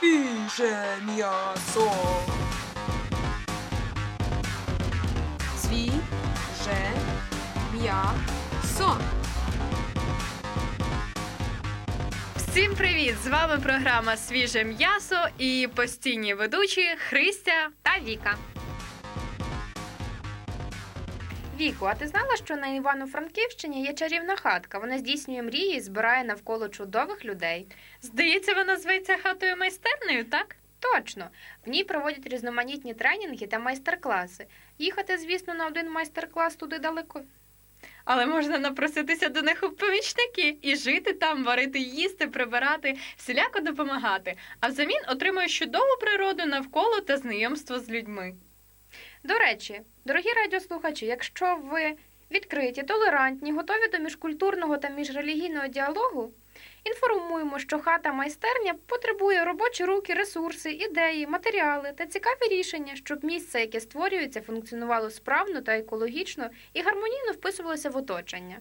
Свіже м'ясо. Свіже м'ясо. Всім привіт! З вами програма Свіже м'ясо і постійні ведучі Христя та Віка. Віку, а ти знала, що на Івано-Франківщині є чарівна хатка? Вона здійснює мрії і збирає навколо чудових людей. Здається, вона зветься хатою майстернею, так? Точно, в ній проводять різноманітні тренінги та майстер-класи. Їхати, звісно, на один майстер-клас туди далеко. Але можна напроситися до них у помічники і жити там, варити, їсти, прибирати, всіляко допомагати. А взамін отримуєш чудову природу навколо та знайомство з людьми. До речі, дорогі радіослухачі, якщо ви відкриті, толерантні, готові до міжкультурного та міжрелігійного діалогу, інформуємо, що хата майстерня потребує робочі руки, ресурси, ідеї, матеріали та цікаві рішення, щоб місце, яке створюється, функціонувало справно та екологічно і гармонійно вписувалося в оточення.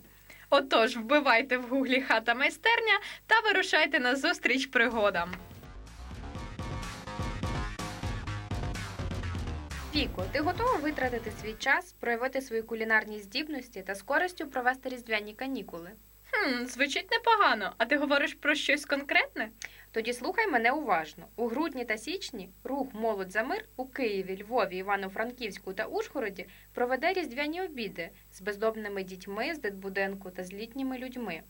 Отож, вбивайте в гуглі хата майстерня та вирушайте на зустріч пригодам. Віко, ти готова витратити свій час, проявити свої кулінарні здібності та з користю провести різдвяні канікули? Хм, звучить непогано. А ти говориш про щось конкретне? Тоді слухай мене уважно. У грудні та січні рух Молодь за мир у Києві, Львові, Івано-Франківську та Ужгороді проведе різдвяні обіди з бездомними дітьми з дитбудинку та з літніми людьми.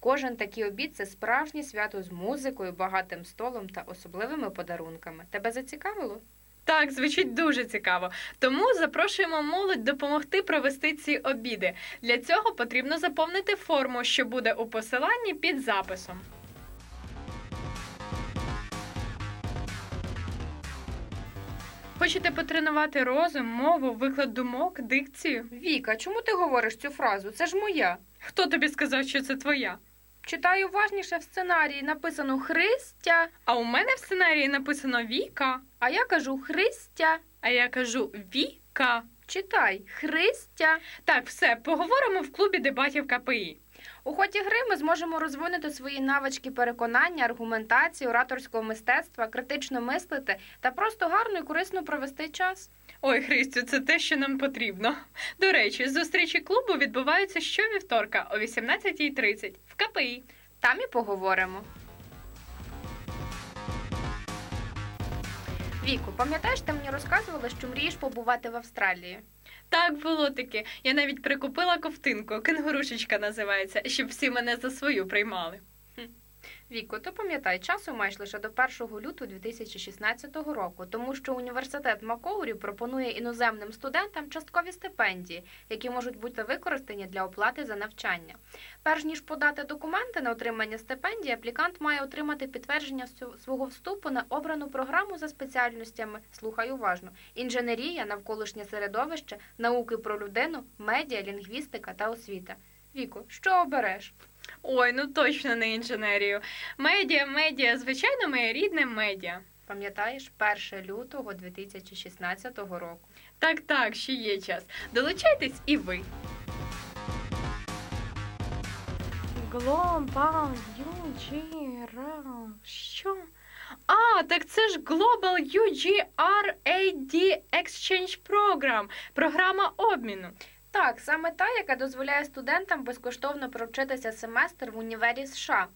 Кожен такий обід це справжнє свято з музикою, багатим столом та особливими подарунками. Тебе зацікавило? Так, звучить дуже цікаво. Тому запрошуємо молодь допомогти провести ці обіди. Для цього потрібно заповнити форму, що буде у посиланні під записом. Хочете потренувати розум, мову, виклад думок, дикцію? Віка, чому ти говориш цю фразу? Це ж моя. Хто тобі сказав, що це твоя? Читаю уважніше в сценарії написано Христя, А у мене в сценарії написано Віка, а я кажу Христя. а я кажу Віка. Читай Христя. Так, все, поговоримо в клубі дебатів КПІ. У ході гри ми зможемо розвинути свої навички переконання, аргументації, ораторського мистецтва, критично мислити та просто гарно і корисно провести час. Ой, Христю, це те, що нам потрібно. До речі, зустрічі клубу відбуваються щовівторка о 18.30 в КПІ. Там і поговоримо. Віку, пам'ятаєш, ти мені розказувала, що мрієш побувати в Австралії? Так було таки. Я навіть прикупила ковтинку, кенгурушечка називається, щоб всі мене за свою приймали. Віко, то пам'ятай, часу маєш лише до 1 лютого 2016 року, тому що університет Макоурі пропонує іноземним студентам часткові стипендії, які можуть бути використані для оплати за навчання. Перш ніж подати документи на отримання стипендії, аплікант має отримати підтвердження свого вступу на обрану програму за спеціальностями. Слухай уважно: інженерія, навколишнє середовище, науки про людину, медіа, лінгвістика та освіта. Віко, що обереш? Ой, ну точно не інженерію. Медіа, медіа, звичайно, моє рідне медіа. Пам'ятаєш, 1 лютого 2016 року. Так, так, ще є час. Долучайтесь і ви. Global UGR... Що? А, так це ж Global UGRAD Exchange Program, програма обміну. Так, саме та, яка дозволяє студентам безкоштовно провчитися семестр в універі США.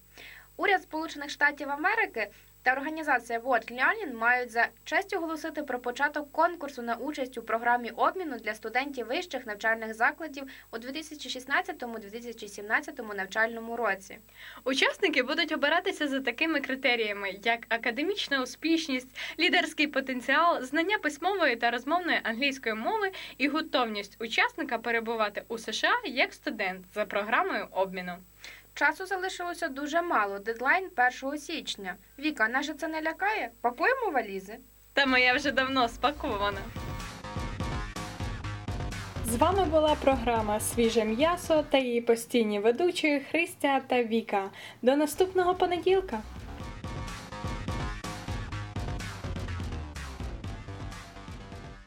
Уряд Сполучених Штатів Америки та організація World Learning мають за честь оголосити про початок конкурсу на участь у програмі обміну для студентів вищих навчальних закладів у 2016-2017 навчальному році. Учасники будуть обиратися за такими критеріями, як академічна успішність, лідерський потенціал, знання письмової та розмовної англійської мови і готовність учасника перебувати у США як студент за програмою обміну. Часу залишилося дуже мало. Дедлайн 1 січня. Віка, наже це не лякає? Пакуємо валізи. Та моя вже давно спакована. З вами була програма Свіже м'ясо та її постійні ведучі Христя та Віка. До наступного понеділка!